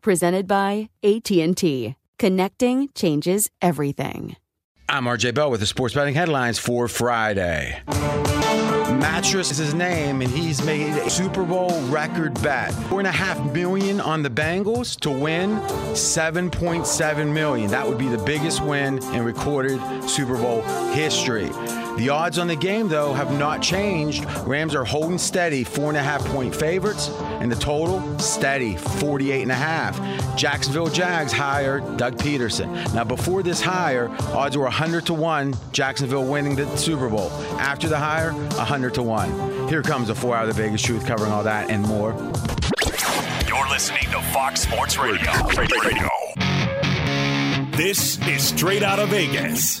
Presented by AT&T. Connecting changes everything. I'm RJ Bell with the sports betting headlines for Friday. Mattress is his name, and he's made a Super Bowl record bet. Four and a half million on the Bengals to win 7.7 million. That would be the biggest win in recorded Super Bowl history. The odds on the game, though, have not changed. Rams are holding steady, four and a half point favorites, and the total steady, 48 and a half. Jacksonville Jags hire Doug Pederson. Now, before this hire, odds were 100 to 1, Jacksonville winning the Super Bowl. After the hire, 100 to 1. Here comes a four hour of the Vegas truth covering all that and more. You're listening to Fox Sports Radio. Radio. This is Straight Out of Vegas.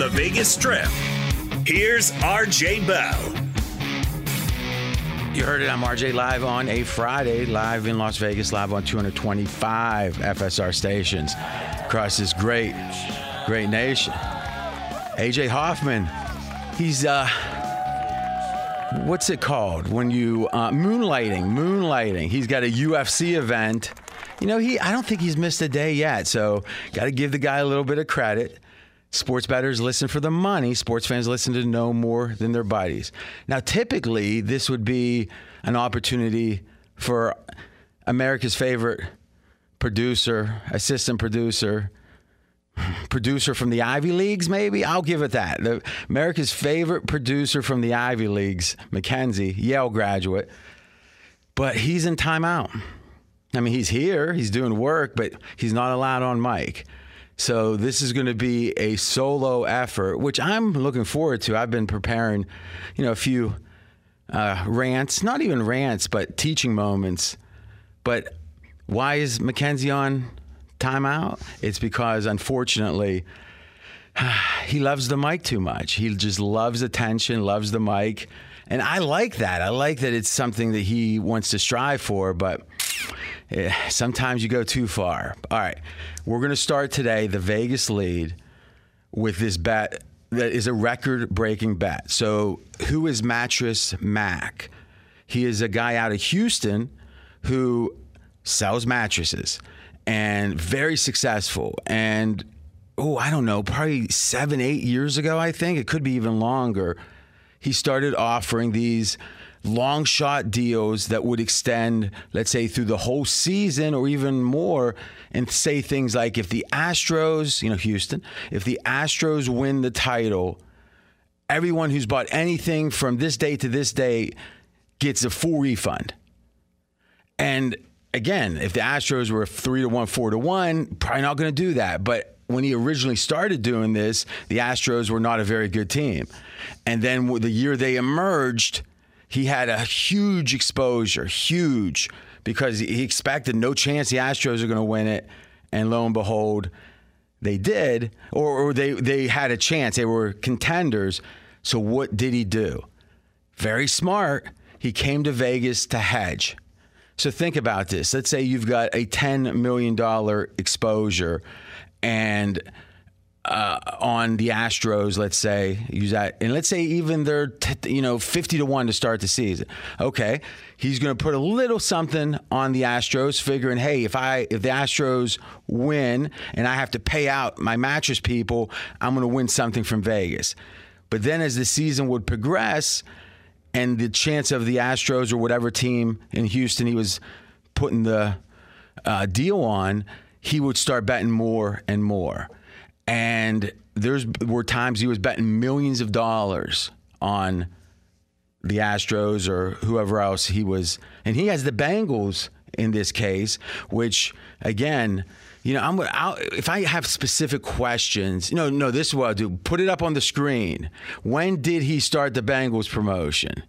the Vegas Strip, here's RJ Bell. You heard it. I'm RJ live on a Friday, live in Las Vegas, live on 225 FSR stations across this great, great nation. AJ Hoffman, he's uh, what's it called when you uh, moonlighting? Moonlighting. He's got a UFC event. You know, he I don't think he's missed a day yet. So got to give the guy a little bit of credit. Sports bettors listen for the money. Sports fans listen to know more than their bodies. Now, typically, this would be an opportunity for America's favorite producer, assistant producer, producer from the Ivy Leagues, maybe. I'll give it that. The, America's favorite producer from the Ivy Leagues, Mackenzie, Yale graduate, but he's in timeout. I mean, he's here, he's doing work, but he's not allowed on mic. So this is going to be a solo effort, which I'm looking forward to. I've been preparing, you know, a few uh, rants, not even rants, but teaching moments. But why is Mackenzie on timeout? It's because, unfortunately, he loves the mic too much. He just loves attention, loves the mic. And I like that. I like that it's something that he wants to strive for, but Eh, sometimes you go too far. All right. We're going to start today the Vegas lead with this bet that is a record breaking bet. So, who is Mattress Mac? He is a guy out of Houston who sells mattresses and very successful. And oh, I don't know, probably seven, eight years ago, I think it could be even longer. He started offering these long shot deals that would extend, let's say, through the whole season or even more, and say things like if the Astros, you know, Houston, if the Astros win the title, everyone who's bought anything from this day to this day gets a full refund. And again, if the Astros were three to one, four to one, probably not going to do that. But when he originally started doing this, the Astros were not a very good team. And then the year they emerged, he had a huge exposure, huge, because he expected no chance the Astros are going to win it. And lo and behold, they did, or, or they, they had a chance. They were contenders. So what did he do? Very smart. He came to Vegas to hedge. So think about this. Let's say you've got a $10 million exposure and uh, on the Astros, let's say, use that, and let's say even they're t- you know fifty to one to start the season. Okay, he's going to put a little something on the Astros, figuring, hey, if I if the Astros win and I have to pay out my mattress people, I'm going to win something from Vegas. But then as the season would progress, and the chance of the Astros or whatever team in Houston he was putting the uh, deal on, he would start betting more and more. And there's were times he was betting millions of dollars on the Astros or whoever else he was, and he has the Bengals in this case, which again, you know, I'm I'll, if I have specific questions. No, no, this is what I'll do. Put it up on the screen. When did he start the Bengals promotion?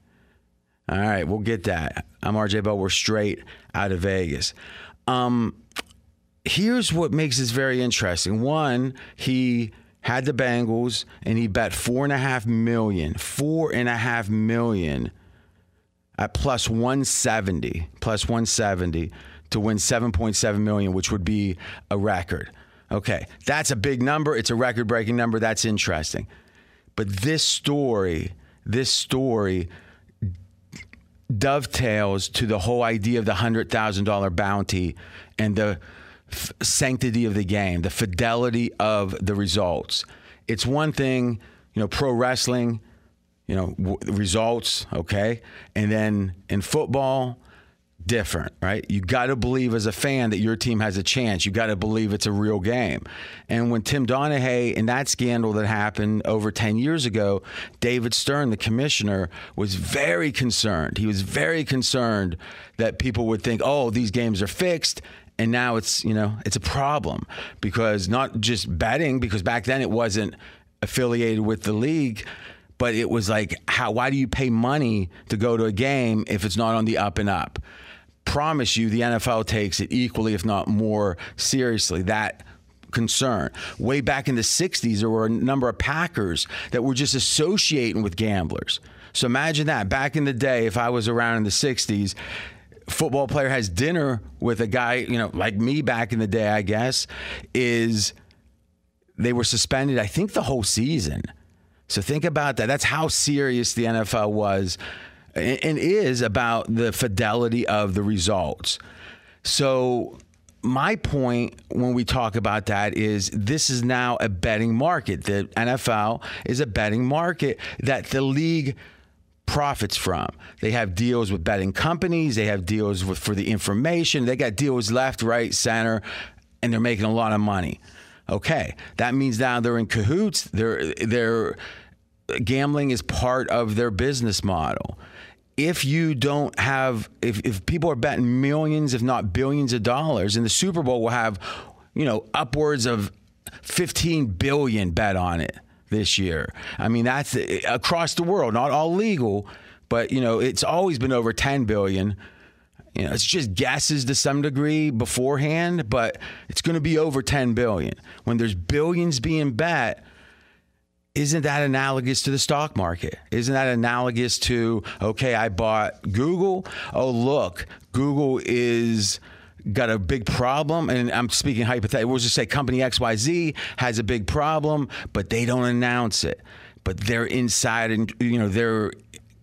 All right, we'll get that. I'm RJ Bell. We're straight out of Vegas. Um, here's what makes this very interesting. One, he had the Bengals and he bet four and a half million, four and a half million at plus 170, plus 170 to win 7.7 million, which would be a record. Okay, that's a big number. It's a record breaking number. That's interesting. But this story, this story dovetails to the whole idea of the $100,000 bounty and the f- sanctity of the game, the fidelity of the results. It's one thing, you know, pro wrestling, you know, w- results, okay? And then in football, different, right? You got to believe as a fan that your team has a chance. You got to believe it's a real game. And when Tim Donaghy and that scandal that happened over 10 years ago, David Stern, the commissioner, was very concerned. He was very concerned that people would think, "Oh, these games are fixed." And now it's, you know, it's a problem because not just betting because back then it wasn't affiliated with the league, but it was like how why do you pay money to go to a game if it's not on the up and up? promise you the NFL takes it equally, if not more seriously. That concern. Way back in the 60s, there were a number of Packers that were just associating with gamblers. So imagine that. Back in the day, if I was around in the 60s, football player has dinner with a guy, you know, like me back in the day, I guess, is they were suspended, I think, the whole season. So think about that. That's how serious the NFL was and is about the fidelity of the results. So, my point when we talk about that is this is now a betting market. The NFL is a betting market that the league profits from. They have deals with betting companies, they have deals with for the information, they got deals left, right, center, and they're making a lot of money. Okay, that means now they're in cahoots. They're they're gambling is part of their business model if you don't have if, if people are betting millions if not billions of dollars and the super bowl will have you know upwards of 15 billion bet on it this year i mean that's eh, across the world not all legal but you know it's always been over 10 billion you know it's just guesses to some degree beforehand but it's going to be over 10 billion when there's billions being bet isn't that analogous to the stock market? Isn't that analogous to, okay, I bought Google. Oh, look, Google is got a big problem and I'm speaking hypothetically we'll just say company XYZ has a big problem but they don't announce it but they're inside and you know they're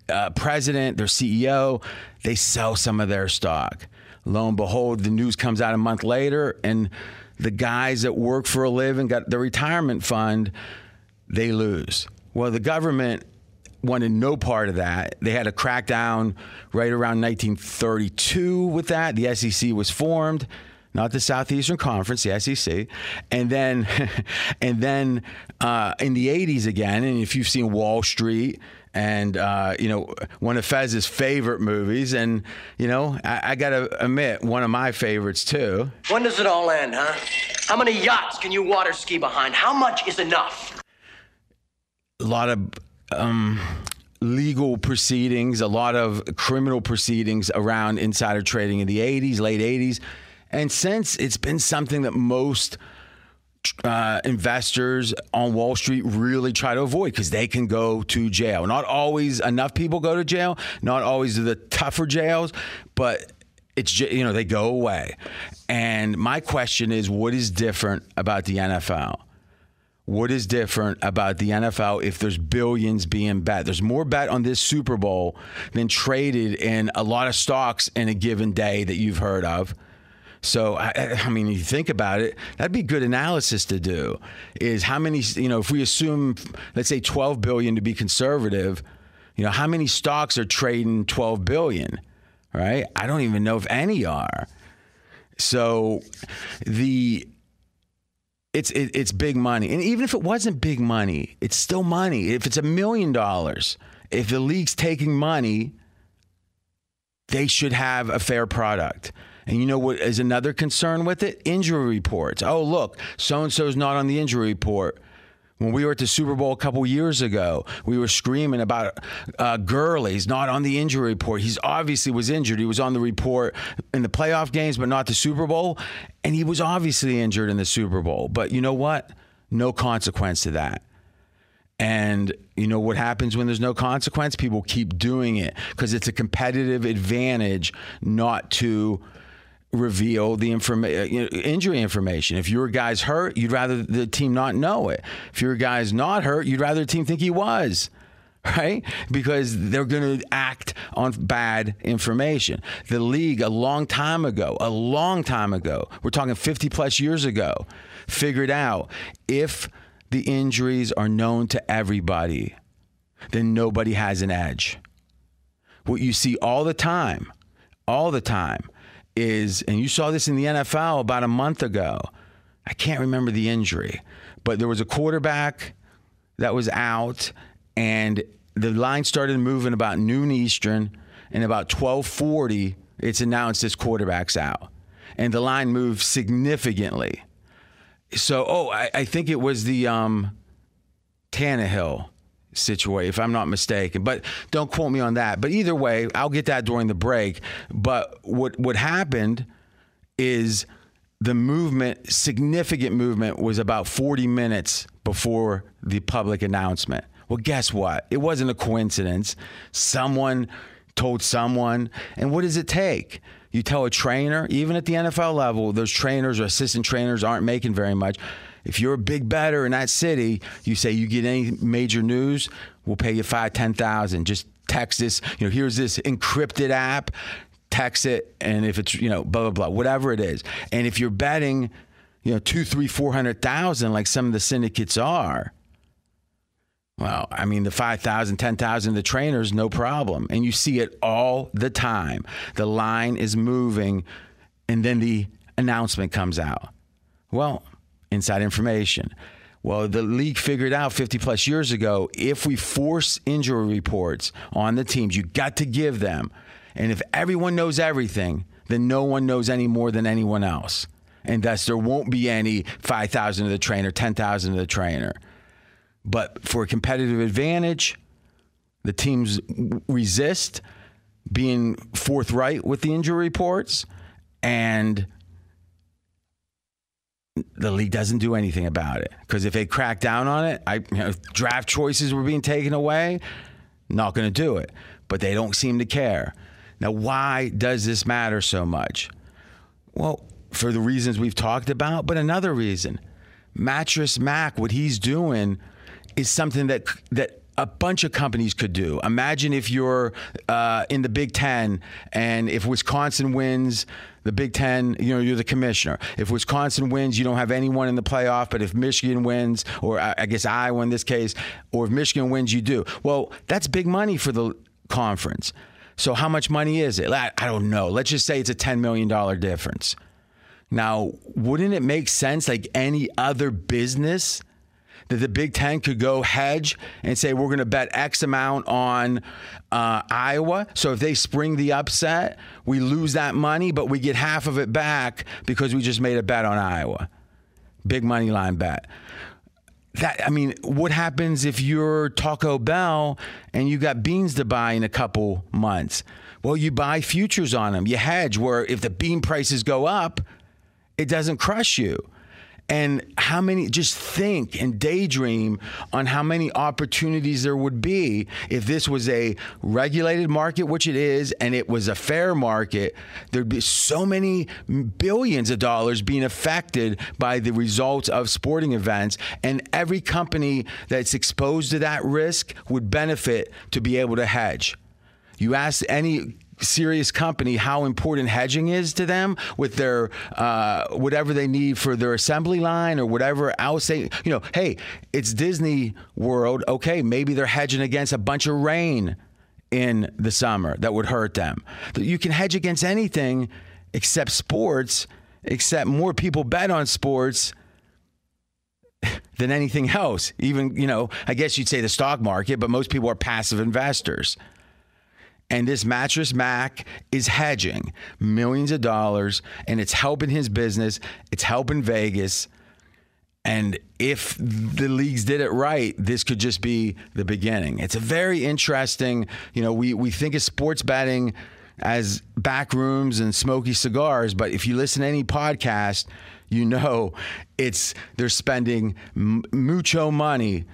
uh, president, their CEO, they sell some of their stock. Lo and behold, the news comes out a month later, and the guys that work for a living got the retirement fund, they lose. Well, the government wanted no part of that. They had a crackdown right around 1932 with that. The SEC was formed not the Southeastern Conference, the SEC, and then and then uh, in the '80s again. And if you've seen Wall Street and uh, you know one of Fez's favorite movies, and you know I, I got to admit one of my favorites too. When does it all end, huh? How many yachts can you water ski behind? How much is enough? A lot of. Um, legal proceedings, a lot of criminal proceedings around insider trading in the 80s, late 80s. And since it's been something that most uh, investors on Wall Street really try to avoid because they can go to jail. Not always enough people go to jail, not always the tougher jails, but it's you know they go away. And my question is, what is different about the NFL? What is different about the NFL if there's billions being bet? There's more bet on this Super Bowl than traded in a lot of stocks in a given day that you've heard of. So I, I, mean, you think about it, that'd be good analysis to do. Is how many? You know, if we assume, let's say, 12 billion to be conservative, you know, how many stocks are trading 12 billion? Right? I don't even know if any are. So the it's it, it's big money, and even if it wasn't big money, it's still money. If it's a million dollars, if the league's taking money, they should have a fair product. And you know what is another concern with it? Injury reports. Oh, look, so and so's not on the injury report. When we were at the Super Bowl a couple years ago, we were screaming about uh, He's not on the injury report. He's obviously was injured. He was on the report in the playoff games, but not the Super Bowl. And he was obviously injured in the Super Bowl. But you know what? No consequence to that. And you know what happens when there's no consequence? People keep doing it because it's a competitive advantage not to reveal the informa- uh, you know, injury information. If your guy's hurt, you'd rather the team not know it. If your guy's not hurt, you'd rather the team think he was. Right? Because they're going to act on bad information. The league, a long time ago, a long time ago, we're talking 50 plus years ago, figured out if the injuries are known to everybody, then nobody has an edge. What you see all the time, all the time, is, and you saw this in the NFL about a month ago. I can't remember the injury, but there was a quarterback that was out, and the line started moving about noon Eastern, and about 12:40, it's announced this quarterback's out, and the line moved significantly. So, oh, I, I think it was the um, Tannehill situation, if I'm not mistaken. But don't quote me on that. But either way, I'll get that during the break. But what what happened is the movement, significant movement, was about 40 minutes before the public announcement. Well, guess what? It wasn't a coincidence. Someone told someone. And what does it take? You tell a trainer, even at the NFL level, those trainers or assistant trainers aren't making very much. If you're a big bettor in that city, you say you get any major news, we'll pay you five, ten thousand. Just text this. You know, here's this encrypted app. Text it, and if it's you know blah blah blah, whatever it is, and if you're betting, you know two, three, four hundred thousand like some of the syndicates are. Well, I mean, the 5,000, 10,000, the trainers, no problem. And you see it all the time. The line is moving, and then the announcement comes out. Well, inside information. Well, the league figured out 50 plus years ago if we force injury reports on the teams, you got to give them. And if everyone knows everything, then no one knows any more than anyone else. And thus, there won't be any 5,000 of the trainer, 10,000 of the trainer. But for a competitive advantage, the teams resist being forthright with the injury reports and the league doesn't do anything about it because if they crack down on it, I you know, draft choices were being taken away. Not going to do it, but they don't seem to care. Now, why does this matter so much? Well, for the reasons we've talked about, but another reason, Mattress Mac, what he's doing is something that that a bunch of companies could do. Imagine if you're uh, in the Big Ten and if Wisconsin wins the Big Ten, you know, you're the commissioner. If Wisconsin wins, you don't have anyone in the playoff. But if Michigan wins, or I guess Iowa in this case, or if Michigan wins, you do. Well, that's big money for the conference. So how much money is it? I don't know. Let's just say it's a $10 million difference. Now, wouldn't it make sense like any other business that the Big Ten could go hedge and say, we're going to bet X amount on uh, Iowa. So if they spring the upset, we lose that money, but we get half of it back because we just made a bet on Iowa. Big money line bet. That I mean, what happens if you're Taco Bell and you got beans to buy in a couple months? Well, you buy futures on them. You hedge where if the bean prices go up, it doesn't crush you and how many just think and daydream on how many opportunities there would be if this was a regulated market which it is and it was a fair market there'd be so many billions of dollars being affected by the results of sporting events. And every company that's exposed to that risk would benefit to be able to hedge. You ask any serious company how important hedging is to them with their uh, whatever they need for their assembly line or whatever else they you know hey it's disney world. Okay maybe they're hedging against a bunch of rain in the summer that would hurt them. You can hedge against anything except sports except more people bet on sports than anything else. Even you know i guess you'd say the stock market but most people are passive investors and this mattress Mac is hedging millions of dollars and it's helping his business, it's helping Vegas. And if the leagues did it right, this could just be the beginning. It's a very interesting, you know, we, we think of sports betting as back rooms and smoky cigars, but if you listen to any podcast, you know it's they're spending mucho money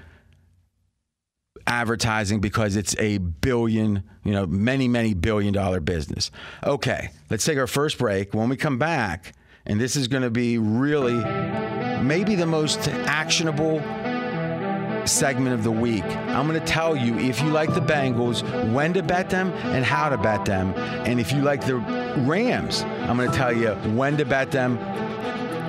advertising because it's a billion, you know, many, many billion dollar business. Okay, let's take our first break. When we come back, and this is going to be really maybe the most actionable segment of the week. I'm going to tell you if you like the Bengals, when to bet them and how to bet them. And if you like the Rams, I'm going to tell you when to bet them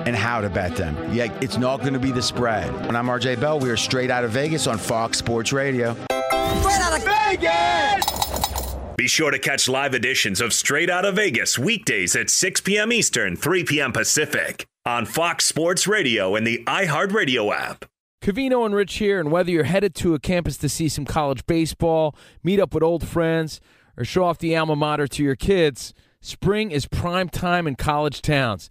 and how to bet them. Yeah, it's not going to be the spread. And I'm RJ Bell. We are straight out of Vegas on Fox Sports Radio. Straight out of Vegas! Be sure to catch live editions of Straight Out of Vegas weekdays at 6 p.m. Eastern, 3 p.m. Pacific on Fox Sports Radio and the iHeartRadio app. Cavino and Rich here, and whether you're headed to a campus to see some college baseball, meet up with old friends, or show off the alma mater to your kids, spring is prime time in college towns.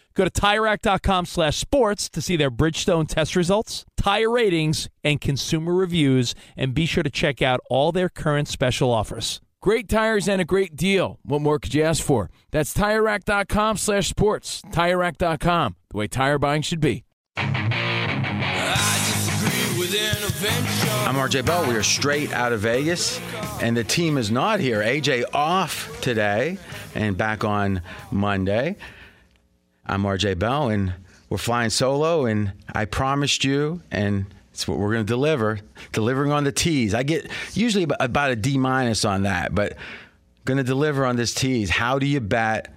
Go to TireRack.com slash sports to see their Bridgestone test results, tire ratings, and consumer reviews, and be sure to check out all their current special offers. Great tires and a great deal. What more could you ask for? That's TireRack.com slash sports. TireRack.com, the way tire buying should be. I'm RJ Bell. We are straight out of Vegas, and the team is not here. AJ off today and back on Monday. I'm RJ Bell, and we're flying solo, and I promised you, and it's what we're going to deliver. Delivering on the tease. I get usually about a D minus on that, but going to deliver on this tease. How do you bet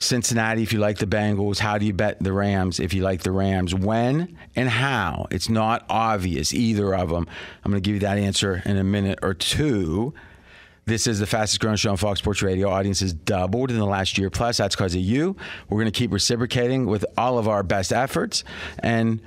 Cincinnati if you like the Bengals? How do you bet the Rams if you like the Rams? When and how? It's not obvious, either of them. I'm going to give you that answer in a minute or two. This is the fastest growing show on Fox Sports Radio. Audience has doubled in the last year plus. That's because of you. We're going to keep reciprocating with all of our best efforts and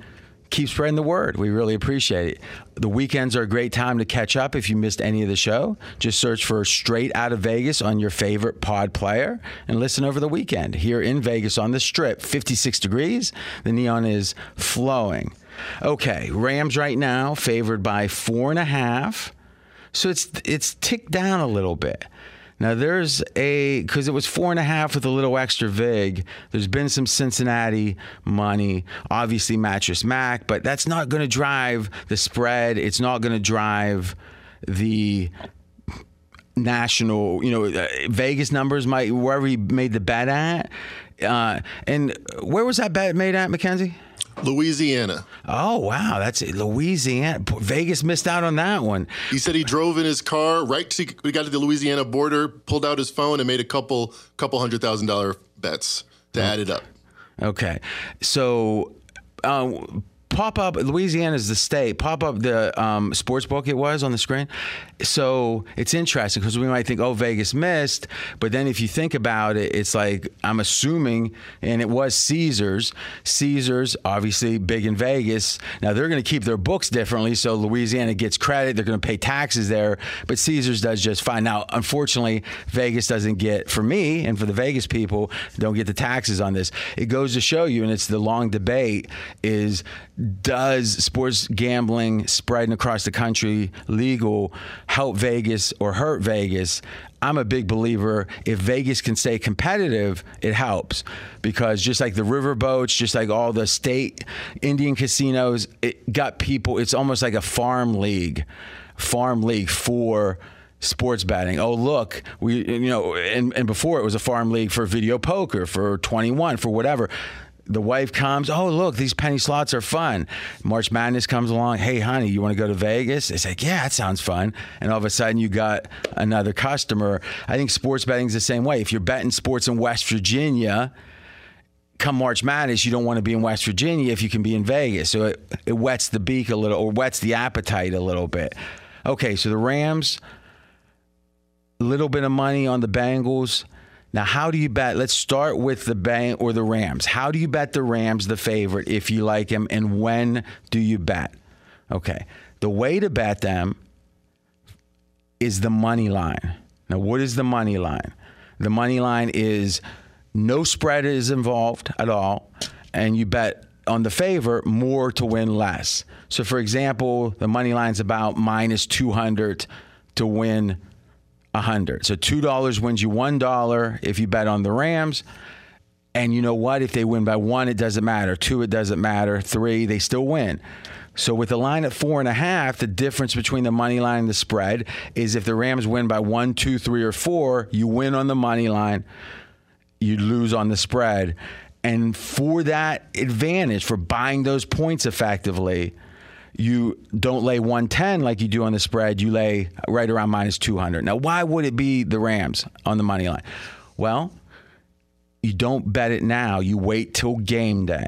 keep spreading the word. We really appreciate it. The weekends are a great time to catch up if you missed any of the show. Just search for Straight Out of Vegas on your favorite pod player and listen over the weekend. Here in Vegas on the strip, 56 degrees. The neon is flowing. Okay, Rams right now favored by four and a half. So it's it's ticked down a little bit. Now there's a because it was four and a half with a little extra vig. There's been some Cincinnati money, obviously Mattress Mac, but that's not going to drive the spread. It's not going to drive the national. You know, uh, Vegas numbers might wherever he made the bet at. Uh, and where was that bet made at, Mackenzie? Louisiana. Oh wow, that's it. Louisiana. Vegas missed out on that one. He said he drove in his car right to we got to the Louisiana border, pulled out his phone, and made a couple couple hundred thousand dollar bets to add it up. Okay, so. Um, pop up Louisiana is the state. Pop up the um, sports book it was on the screen. So it's interesting because we might think, oh, Vegas missed, but then if you think about it, it's like I'm assuming, and it was Caesars. Caesars, obviously big in Vegas. Now they're going to keep their books differently, so Louisiana gets credit. They're going to pay taxes there, but Caesars does just fine. Now, unfortunately, Vegas doesn't get for me and for the Vegas people don't get the taxes on this. It goes to show you, and it's the long debate is does sports gambling spreading across the country legal help Vegas or hurt Vegas? I'm a big believer if Vegas can stay competitive, it helps because just like the riverboats, just like all the state Indian casinos, it got people. It's almost like a farm league, farm league for sports betting. Oh, look, we you know, and, and before it was a farm league for video poker, for 21, for whatever the wife comes, oh, look, these penny slots are fun. March Madness comes along, hey, honey, you want to go to Vegas? They say, yeah, that sounds fun. And all of a sudden, you got another customer. I think sports betting is the same way. If you're betting sports in West Virginia, come March Madness, you don't want to be in West Virginia if you can be in Vegas. So it, it whets the beak a little or whets the appetite a little bit. Okay, so the Rams, a little bit of money on the Bengals. Now, how do you bet? Let's start with the Bang or the Rams. How do you bet the Rams the favorite if you like them, and when do you bet? Okay, the way to bet them is the money line. Now, what is the money line? The money line is no spread is involved at all, and you bet on the favor more to win less. So, for example, the money line's about minus 200 to win 100. So, $2 wins you $1 if you bet on the Rams. And you know what? If they win by one, it doesn't matter. Two, it doesn't matter. Three, they still win. So with the line at four and a half, the difference between the money line and the spread is if the Rams win by one, two, three, or four, you win on the money line, you lose on the spread. And for that advantage, for buying those points effectively, you don't lay 110 like you do on the spread. You lay right around minus 200. Now, why would it be the Rams on the money line? Well, you don't bet it now. You wait till game day.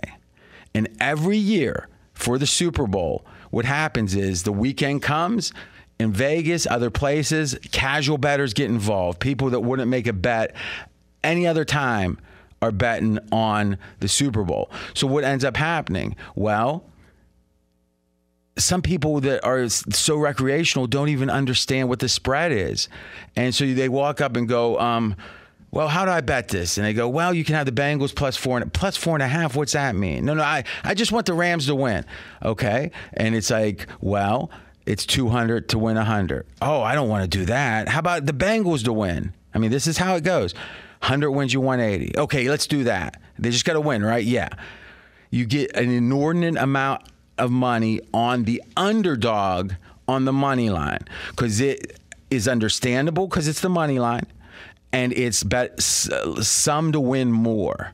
And every year for the Super Bowl, what happens is the weekend comes in Vegas, other places, casual bettors get involved. People that wouldn't make a bet any other time are betting on the Super Bowl. So what ends up happening? Well, some people that are so recreational don't even understand what the spread is. And so they walk up and go, um, well, how do I bet this? And they go, well, you can have the Bengals plus four and plus four and a half. What's that mean? No, no, I, I just want the Rams to win. Okay. And it's like, well, it's 200 to win 100. Oh, I don't want to do that. How about the Bengals to win? I mean, this is how it goes 100 wins you 180. Okay, let's do that. They just got to win, right? Yeah. You get an inordinate amount of money on the underdog on the money line because it is understandable because it's the money line and it's bet some to win more,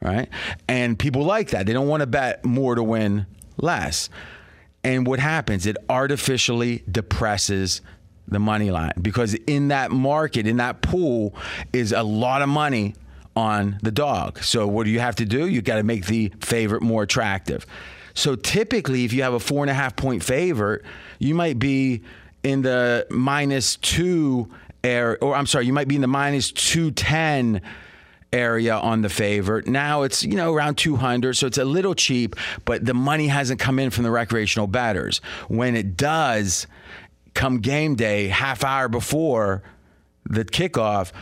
right? And people like that. They don't want to bet more to win less. And what happens? It artificially depresses the money line because in that market, in that pool, is a lot of money on the dog. So what do you have to do? You got to make the favorite more attractive. So typically, if you have a four and a half point favorite, you might be in the minus two area, or I'm sorry, you might be in the minus 210 area on the favorite. Now it's, you know, around 200, so it's a little cheap, but the money hasn't come in from the recreational batters. When it does come game day, half hour before the kickoff,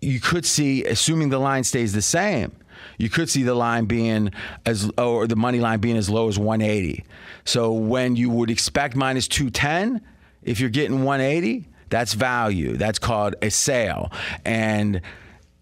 you could see, assuming the line stays the same, you could see the line being as or the money line being as low as 180. So when you would expect minus 210, if you're getting 180, that's value. That's called a sale. And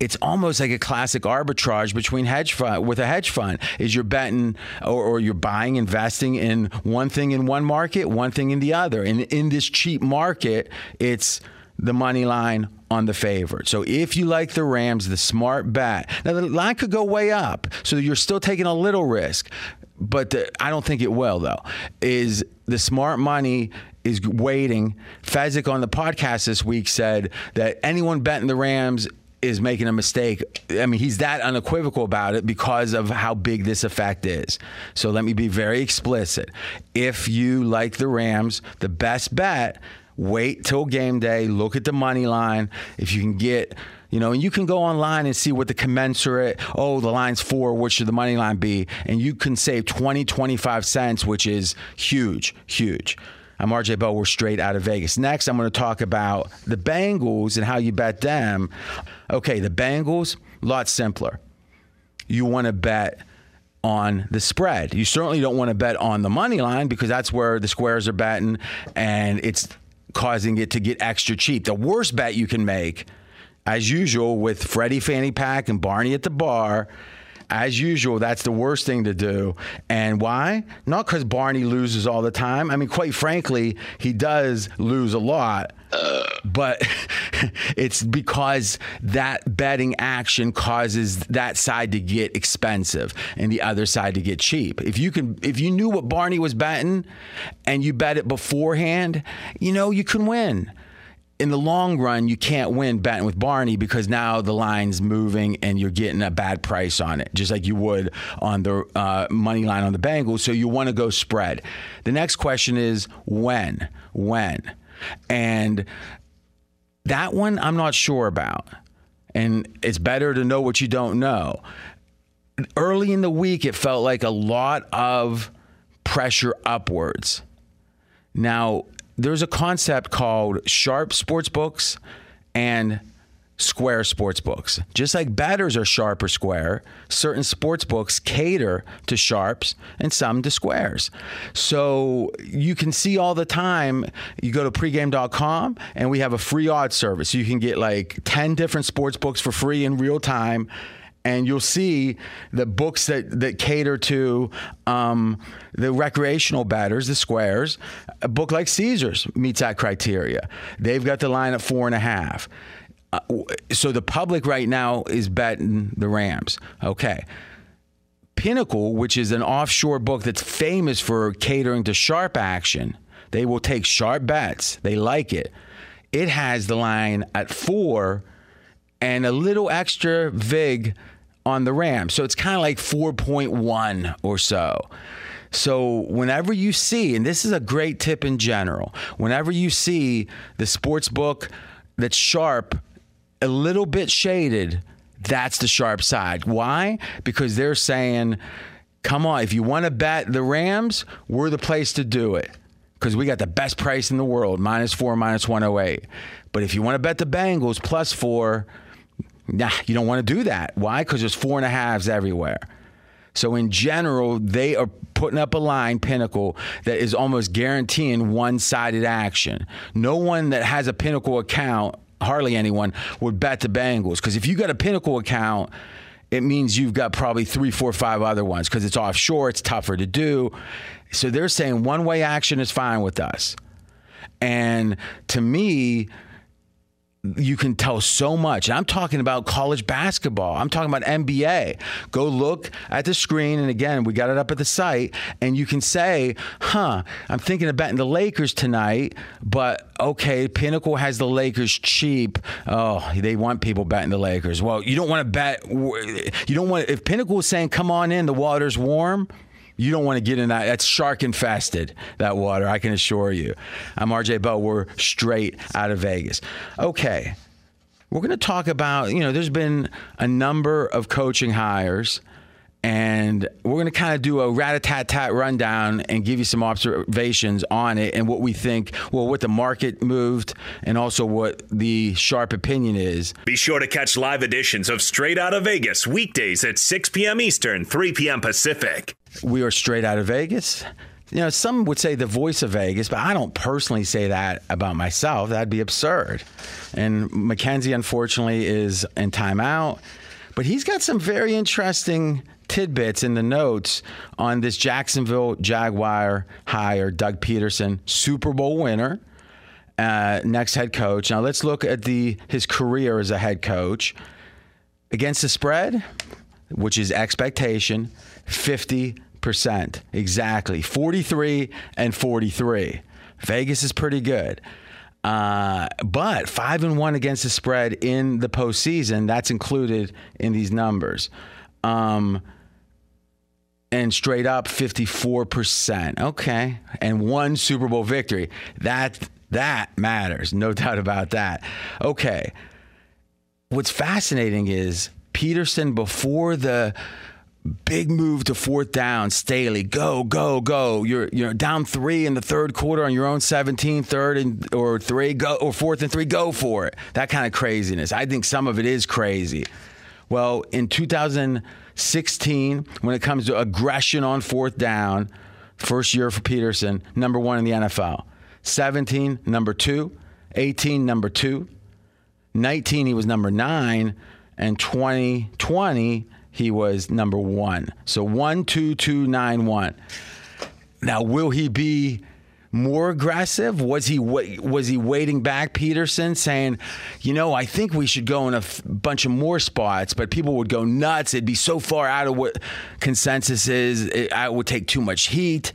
it's almost like a classic arbitrage between hedge fund with a hedge fund is you're betting or, or, you're buying investing in one thing in one market one thing in the other and in this cheap market it's the money line on the favorite. So if you like the Rams, the smart bet. Now the line could go way up, so you're still taking a little risk, but the, I don't think it will though. Is the smart money is waiting. Fezzik on the podcast this week said that anyone betting the Rams is making a mistake. I mean, he's that unequivocal about it because of how big this effect is. So let me be very explicit. If you like the Rams, the best bet, wait till game day, look at the money line. If you can get you know, and you can go online and see what the commensurate, oh, the line's four, what should the money line be? And you can save 20, 25 cents, which is huge, huge. I'm RJ Bell. We're straight out of Vegas. Next, I'm going to talk about the Bengals and how you bet them. Okay, the Bengals, a lot simpler. You want to bet on the spread. You certainly don't want to bet on the money line because that's where the squares are betting and it's causing it to get extra cheap. The worst bet you can make, as usual, with Freddie Fanny Pack and Barney at the bar as usual, that's the worst thing to do. And why? Not because Barney loses all the time. I mean, quite frankly, he does lose a lot. But it's because that betting action causes that side to get expensive and the other side to get cheap. If you can, if you knew what Barney was betting and you bet it beforehand, you know you can win in the long run, you can't win betting with Barney because now the line's moving and you're getting a bad price on it, just like you would on the uh, money line on the Bengals. So you want to go spread. The next question is when? When? And that one I'm not sure about. And it's better to know what you don't know. Early in the week, it felt like a lot of pressure upwards. Now, there's a concept called sharp sports books and square sports books. Just like batters are sharp or square, certain sports books cater to sharps and some to squares. So you can see all the time, you go to pregame.com and we have a free odds service. You can get like 10 different sports books for free in real time and you'll see the books that, that cater to um, the recreational batters, the squares. A book like Caesars meets that criteria. They've got the line at four and a half. Uh, so the public right now is betting the Rams. Okay. Pinnacle, which is an offshore book that's famous for catering to sharp action, they will take sharp bets. They like it. It has the line at four and a little extra VIG on the Rams. So it's kind of like 4.1 or so. So whenever you see, and this is a great tip in general, whenever you see the sports book that's sharp, a little bit shaded, that's the sharp side. Why? Because they're saying, come on, if you want to bet the Rams, we're the place to do it. Because we got the best price in the world, minus four, minus 108. But if you want to bet the Bengals plus four, Nah, you don't want to do that. Why? Because there's four and a halves everywhere. So in general, they are putting up a line, Pinnacle, that is almost guaranteeing one-sided action. No one that has a Pinnacle account, hardly anyone, would bet the Bengals. Because if you got a Pinnacle account, it means you've got probably three, four, five other ones because it's offshore, it's tougher to do. So they're saying one way action is fine with us. And to me, you can tell so much. And I'm talking about college basketball. I'm talking about NBA. Go look at the screen. And again, we got it up at the site. And you can say, huh, I'm thinking of betting the Lakers tonight, but okay, Pinnacle has the Lakers cheap. Oh, they want people betting the Lakers. Well, you don't want to bet. You don't want, if Pinnacle is saying, come on in, the water's warm. You don't want to get in that. That's shark infested, that water, I can assure you. I'm RJ Bell. We're straight out of Vegas. Okay. We're going to talk about, you know, there's been a number of coaching hires and we're going to kind of do a rat-a-tat-tat rundown and give you some observations on it and what we think, well, what the market moved and also what the sharp opinion is. Be sure to catch live editions of Straight Out of Vegas weekdays at 6 p.m. Eastern, 3 p.m. Pacific. We are straight out of Vegas. You know, some would say the voice of Vegas, but I don't personally say that about myself. That'd be absurd. And Mackenzie, unfortunately, is in timeout. But he's got some very interesting tidbits in the notes on this Jacksonville Jaguar hire, Doug Pederson, Super Bowl winner, uh, next head coach. Now let's look at the his career as a head coach against the spread, which is expectation, fifty percent exactly, forty three and forty three. Vegas is pretty good. Uh, but five and one against the spread in the postseason, that's included in these numbers. Um, and straight up 54%. Okay. And one Super Bowl victory. That that matters. No doubt about that. Okay. What's fascinating is Pederson before the big move to fourth down, Staley, go, go, go. You're you're down three in the third quarter on your own 17, third and or three, go or fourth and three, go for it. That kind of craziness. I think some of it is crazy. Well, in 2016, when it comes to aggression on fourth down, first year for Pederson, number one in the NFL. 17, number two. 18, number two. 19, he was number nine. And 2020, he was number one. So one, two, two, nine, one. Now, will he be more aggressive? Was he was he waiting back Pederson, saying, you know, I think we should go in a f- bunch of more spots, but people would go nuts. It'd be so far out of what consensus is. It, it would take too much heat.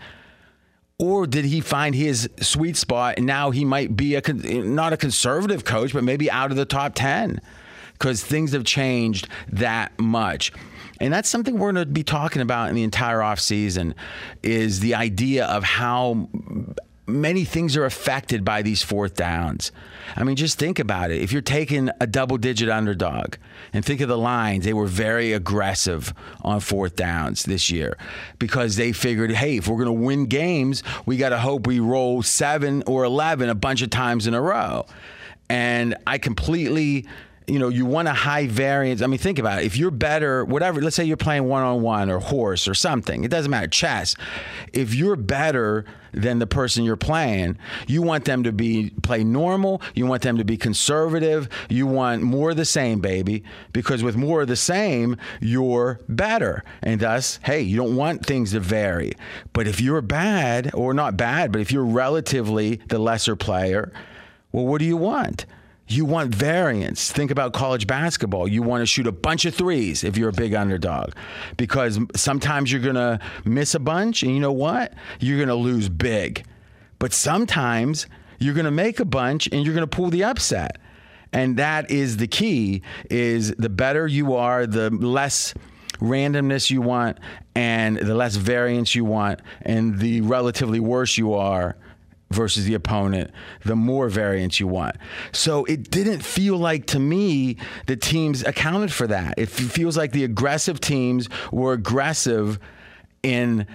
Or did he find his sweet spot and now he might be a not a conservative coach, but maybe out of the top 10? Because things have changed that much. And that's something we're going to be talking about in the entire offseason is the idea of how many things are affected by these fourth downs. I mean, just think about it. If you're taking a double digit underdog and think of the lines, they were very aggressive on fourth downs this year because they figured, hey, if we're going to win games, we got to hope we roll seven or 11 a bunch of times in a row. And I completely you know, you want a high variance. I mean, think about it. If you're better, whatever, let's say you're playing one on one or horse or something, it doesn't matter, chess. If you're better than the person you're playing, you want them to be play normal, you want them to be conservative, you want more of the same, baby, because with more of the same, you're better. And thus, hey, you don't want things to vary. But if you're bad, or not bad, but if you're relatively the lesser player, well, what do you want? You want variance. Think about college basketball. You want to shoot a bunch of threes if you're a big underdog because sometimes you're going to miss a bunch and you know what? You're going to lose big. But sometimes you're going to make a bunch and you're going to pull the upset. And that is the key is the better you are, the less randomness you want and the less variance you want and the relatively worse you are versus the opponent, the more variance you want. So it didn't feel like to me the teams accounted for that. It feels like the aggressive teams were aggressive in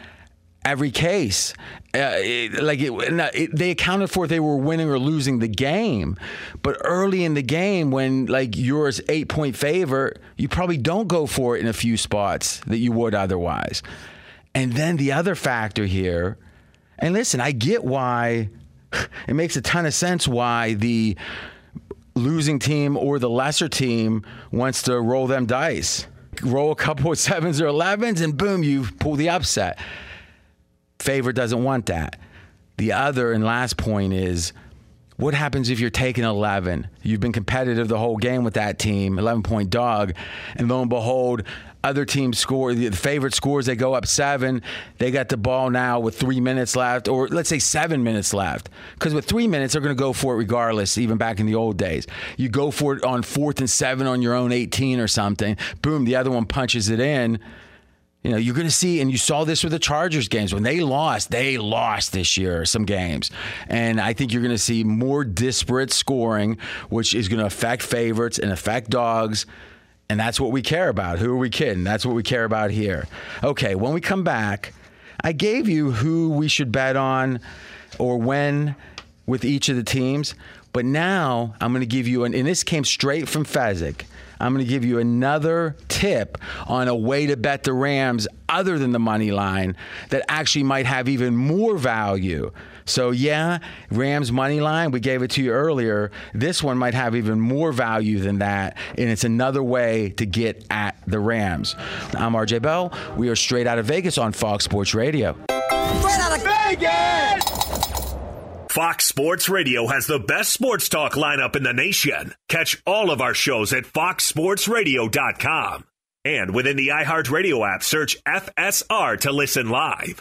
every case. Uh, it, like it, it, they accounted for if they were winning or losing the game. But early in the game, when like you're eight point favor, you probably don't go for it in a few spots that you would otherwise. And then the other factor here and listen, I get why it makes a ton of sense why the losing team or the lesser team wants to roll them dice. Roll a couple of sevens or 11s, and boom, you pull the upset. Favor doesn't want that. The other and last point is what happens if you're taking 11? You've been competitive the whole game with that team, 11 point dog, and lo and behold, other teams score. The favorite scores, they go up seven. They got the ball now with three minutes left, or let's say seven minutes left. Because with three minutes, they're going to go for it regardless, even back in the old days. You go for it on fourth and seven on your own 18 or something. Boom, the other one punches it in. You know, you're going to see, and you saw this with the Chargers games. When they lost, they lost this year, some games. And I think you're going to see more disparate scoring, which is going to affect favorites and affect dogs. And that's what we care about. Who are we kidding? That's what we care about here. Okay, when we come back, I gave you who we should bet on or when with each of the teams. But now I'm going to give you, an, and this came straight from Fezzik. I'm going to give you another tip on a way to bet the Rams other than the money line that actually might have even more value. So, yeah, Rams money line, we gave it to you earlier. This one might have even more value than that, and it's another way to get at the Rams. I'm RJ Bell. We are straight out of Vegas on Fox Sports Radio. Straight out of Vegas! Fox Sports Radio has the best sports talk lineup in the nation. Catch all of our shows at foxsportsradio.com. And within the iHeartRadio app, search FSR to listen live.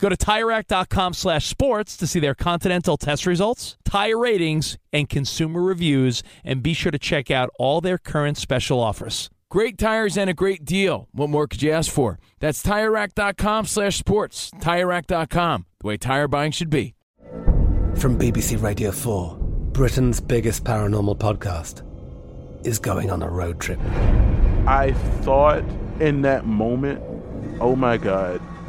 Go to TireRack.com slash sports to see their Continental test results, tire ratings, and consumer reviews, and be sure to check out all their current special offers. Great tires and a great deal. What more could you ask for? That's TireRack.com slash sports. TireRack.com, the way tire buying should be. From BBC Radio 4, Britain's biggest paranormal podcast is going on a road trip. I thought in that moment, oh my God,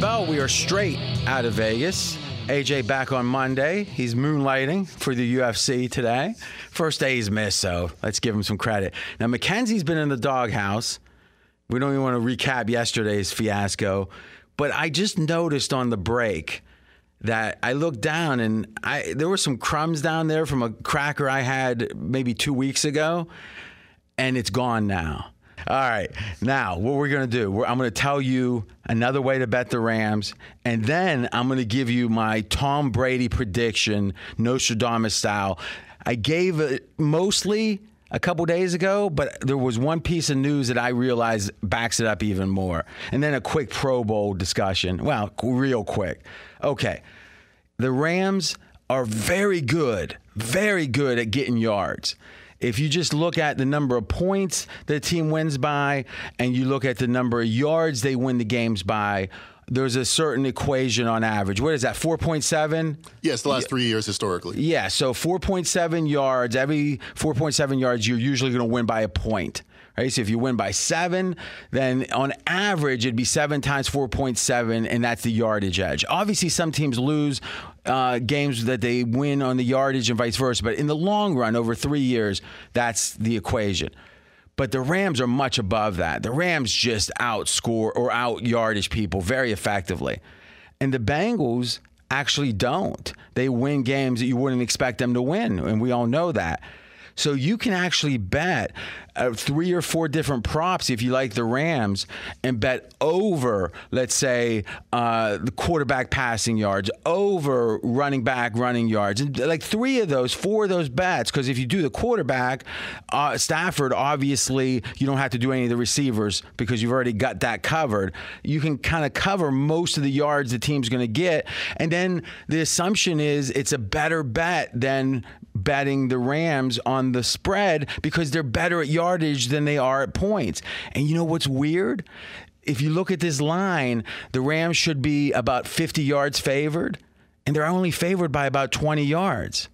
Bell. We are straight out of Vegas. AJ back on Monday. He's moonlighting for the UFC today. First day he's missed, so let's give him some credit. Now, Mackenzie's been in the doghouse. We don't even want to recap yesterday's fiasco, but I just noticed on the break that I looked down and I there were some crumbs down there from a cracker I had maybe two weeks ago, and it's gone now. All right, now what we're gonna do? We're, I'm gonna tell you another way to bet the Rams, and then I'm gonna give you my Tom Brady prediction, Nostradamus style. I gave it mostly a couple days ago, but there was one piece of news that I realized backs it up even more. And then a quick Pro Bowl discussion. Well, real quick. Okay. The Rams are very good, very good at getting yards. If you just look at the number of points the team wins by and you look at the number of yards they win the games by, there's a certain equation on average. What is that? 4.7? Yes, the last three years historically. Yeah, so 4.7 yards, every 4.7 yards, you're usually going to win by a point. Right? So if you win by seven, then on average, it'd be seven times 4.7, and that's the yardage edge. Obviously, some teams lose uh, games that they win on the yardage and vice versa, but in the long run, over three years, that's the equation. But the Rams are much above that. The Rams just outscore or out yardage people very effectively. And the Bengals actually don't. They win games that you wouldn't expect them to win, and we all know that. So you can actually bet uh, three or four different props if you like the Rams and bet over, let's say, uh, the quarterback passing yards, over running back running yards, and like three of those, four of those bets. Because if you do the quarterback, uh, Stafford, obviously you don't have to do any of the receivers because you've already got that covered. You can kind of cover most of the yards the team's going to get, and then the assumption is it's a better bet than betting the Rams on the spread because they're better at yardage than they are at points. And you know what's weird? If you look at this line, the Rams should be about 50 yards favored, and they're only favored by about 20 yards.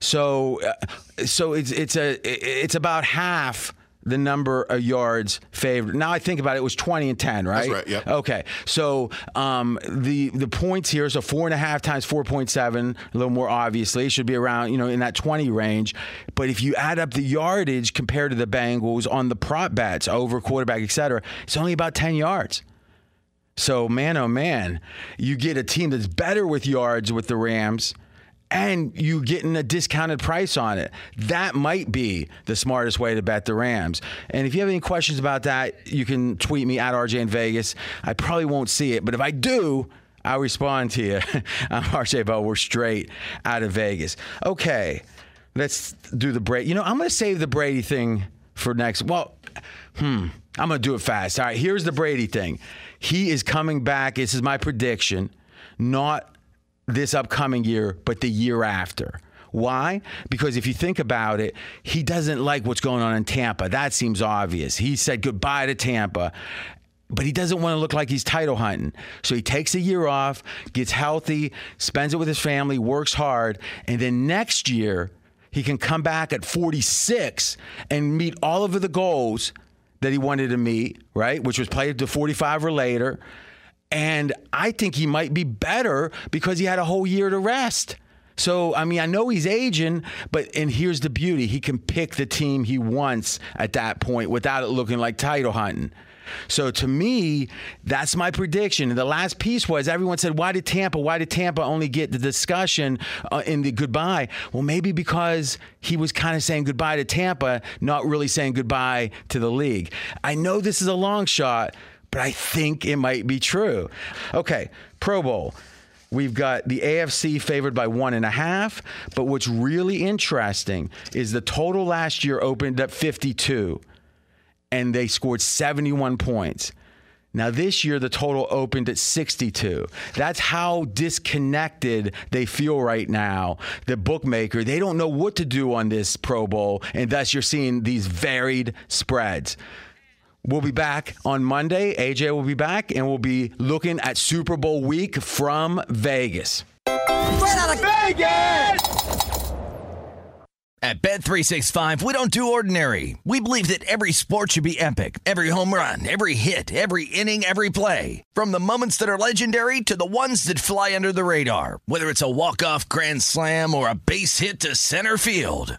So, uh, so it's it's a it's about half the number of yards favored. Now I think about it, it was 20 and 10, right? That's right, yep. Okay. So um, the the points here, so four and a half times 4.7, a little more obviously, should be around, you know, in that 20 range. But if you add up the yardage compared to the Bengals on the prop bets, over quarterback, et cetera, it's only about 10 yards. So, man, oh man, you get a team that's better with yards with the Rams and you getting a discounted price on it. That might be the smartest way to bet the Rams. And if you have any questions about that, you can tweet me at RJ in Vegas. I probably won't see it, but if I do, I'll respond to you. I'm RJ Bell. We're straight out of Vegas. Okay, let's do the Brady. You know, I'm going to save the Brady thing for next. Well, hmm, I'm going to do it fast. All right, here's the Brady thing. He is coming back. This is my prediction. Not this upcoming year, but the year after. Why? Because if you think about it, he doesn't like what's going on in Tampa. That seems obvious. He said goodbye to Tampa. but he doesn't want to look like he's title hunting. So he takes a year off, gets healthy, spends it with his family, works hard, and then next year he can come back at 46 and meet all of the goals that he wanted to meet, right? Which was play to 45 or later. And I think he might be better because he had a whole year to rest. So, I mean, I know he's aging, but, and here's the beauty he can pick the team he wants at that point without it looking like title hunting. So to me, that's my prediction. And the last piece was everyone said, why did Tampa, why did Tampa only get the discussion uh, in the goodbye? Well, maybe because he was kind of saying goodbye to Tampa, not really saying goodbye to the league. I know this is a long shot, but I think it might be true. Okay, Pro Bowl. We've got the AFC favored by one and a half. But what's really interesting is the total last year opened at 52 and they scored 71 points. Now, this year, the total opened at 62. That's how disconnected they feel right now. The bookmaker, they don't know what to do on this Pro Bowl, and thus you're seeing these varied spreads. We'll be back on Monday. AJ will be back, and we'll be looking at Super Bowl week from Vegas. Straight out of Vegas! At Bet365, we don't do ordinary. We believe that every sport should be epic. Every home run, every hit, every inning, every play. From the moments that are legendary to the ones that fly under the radar. Whether it's a walk-off grand slam or a base hit to center field.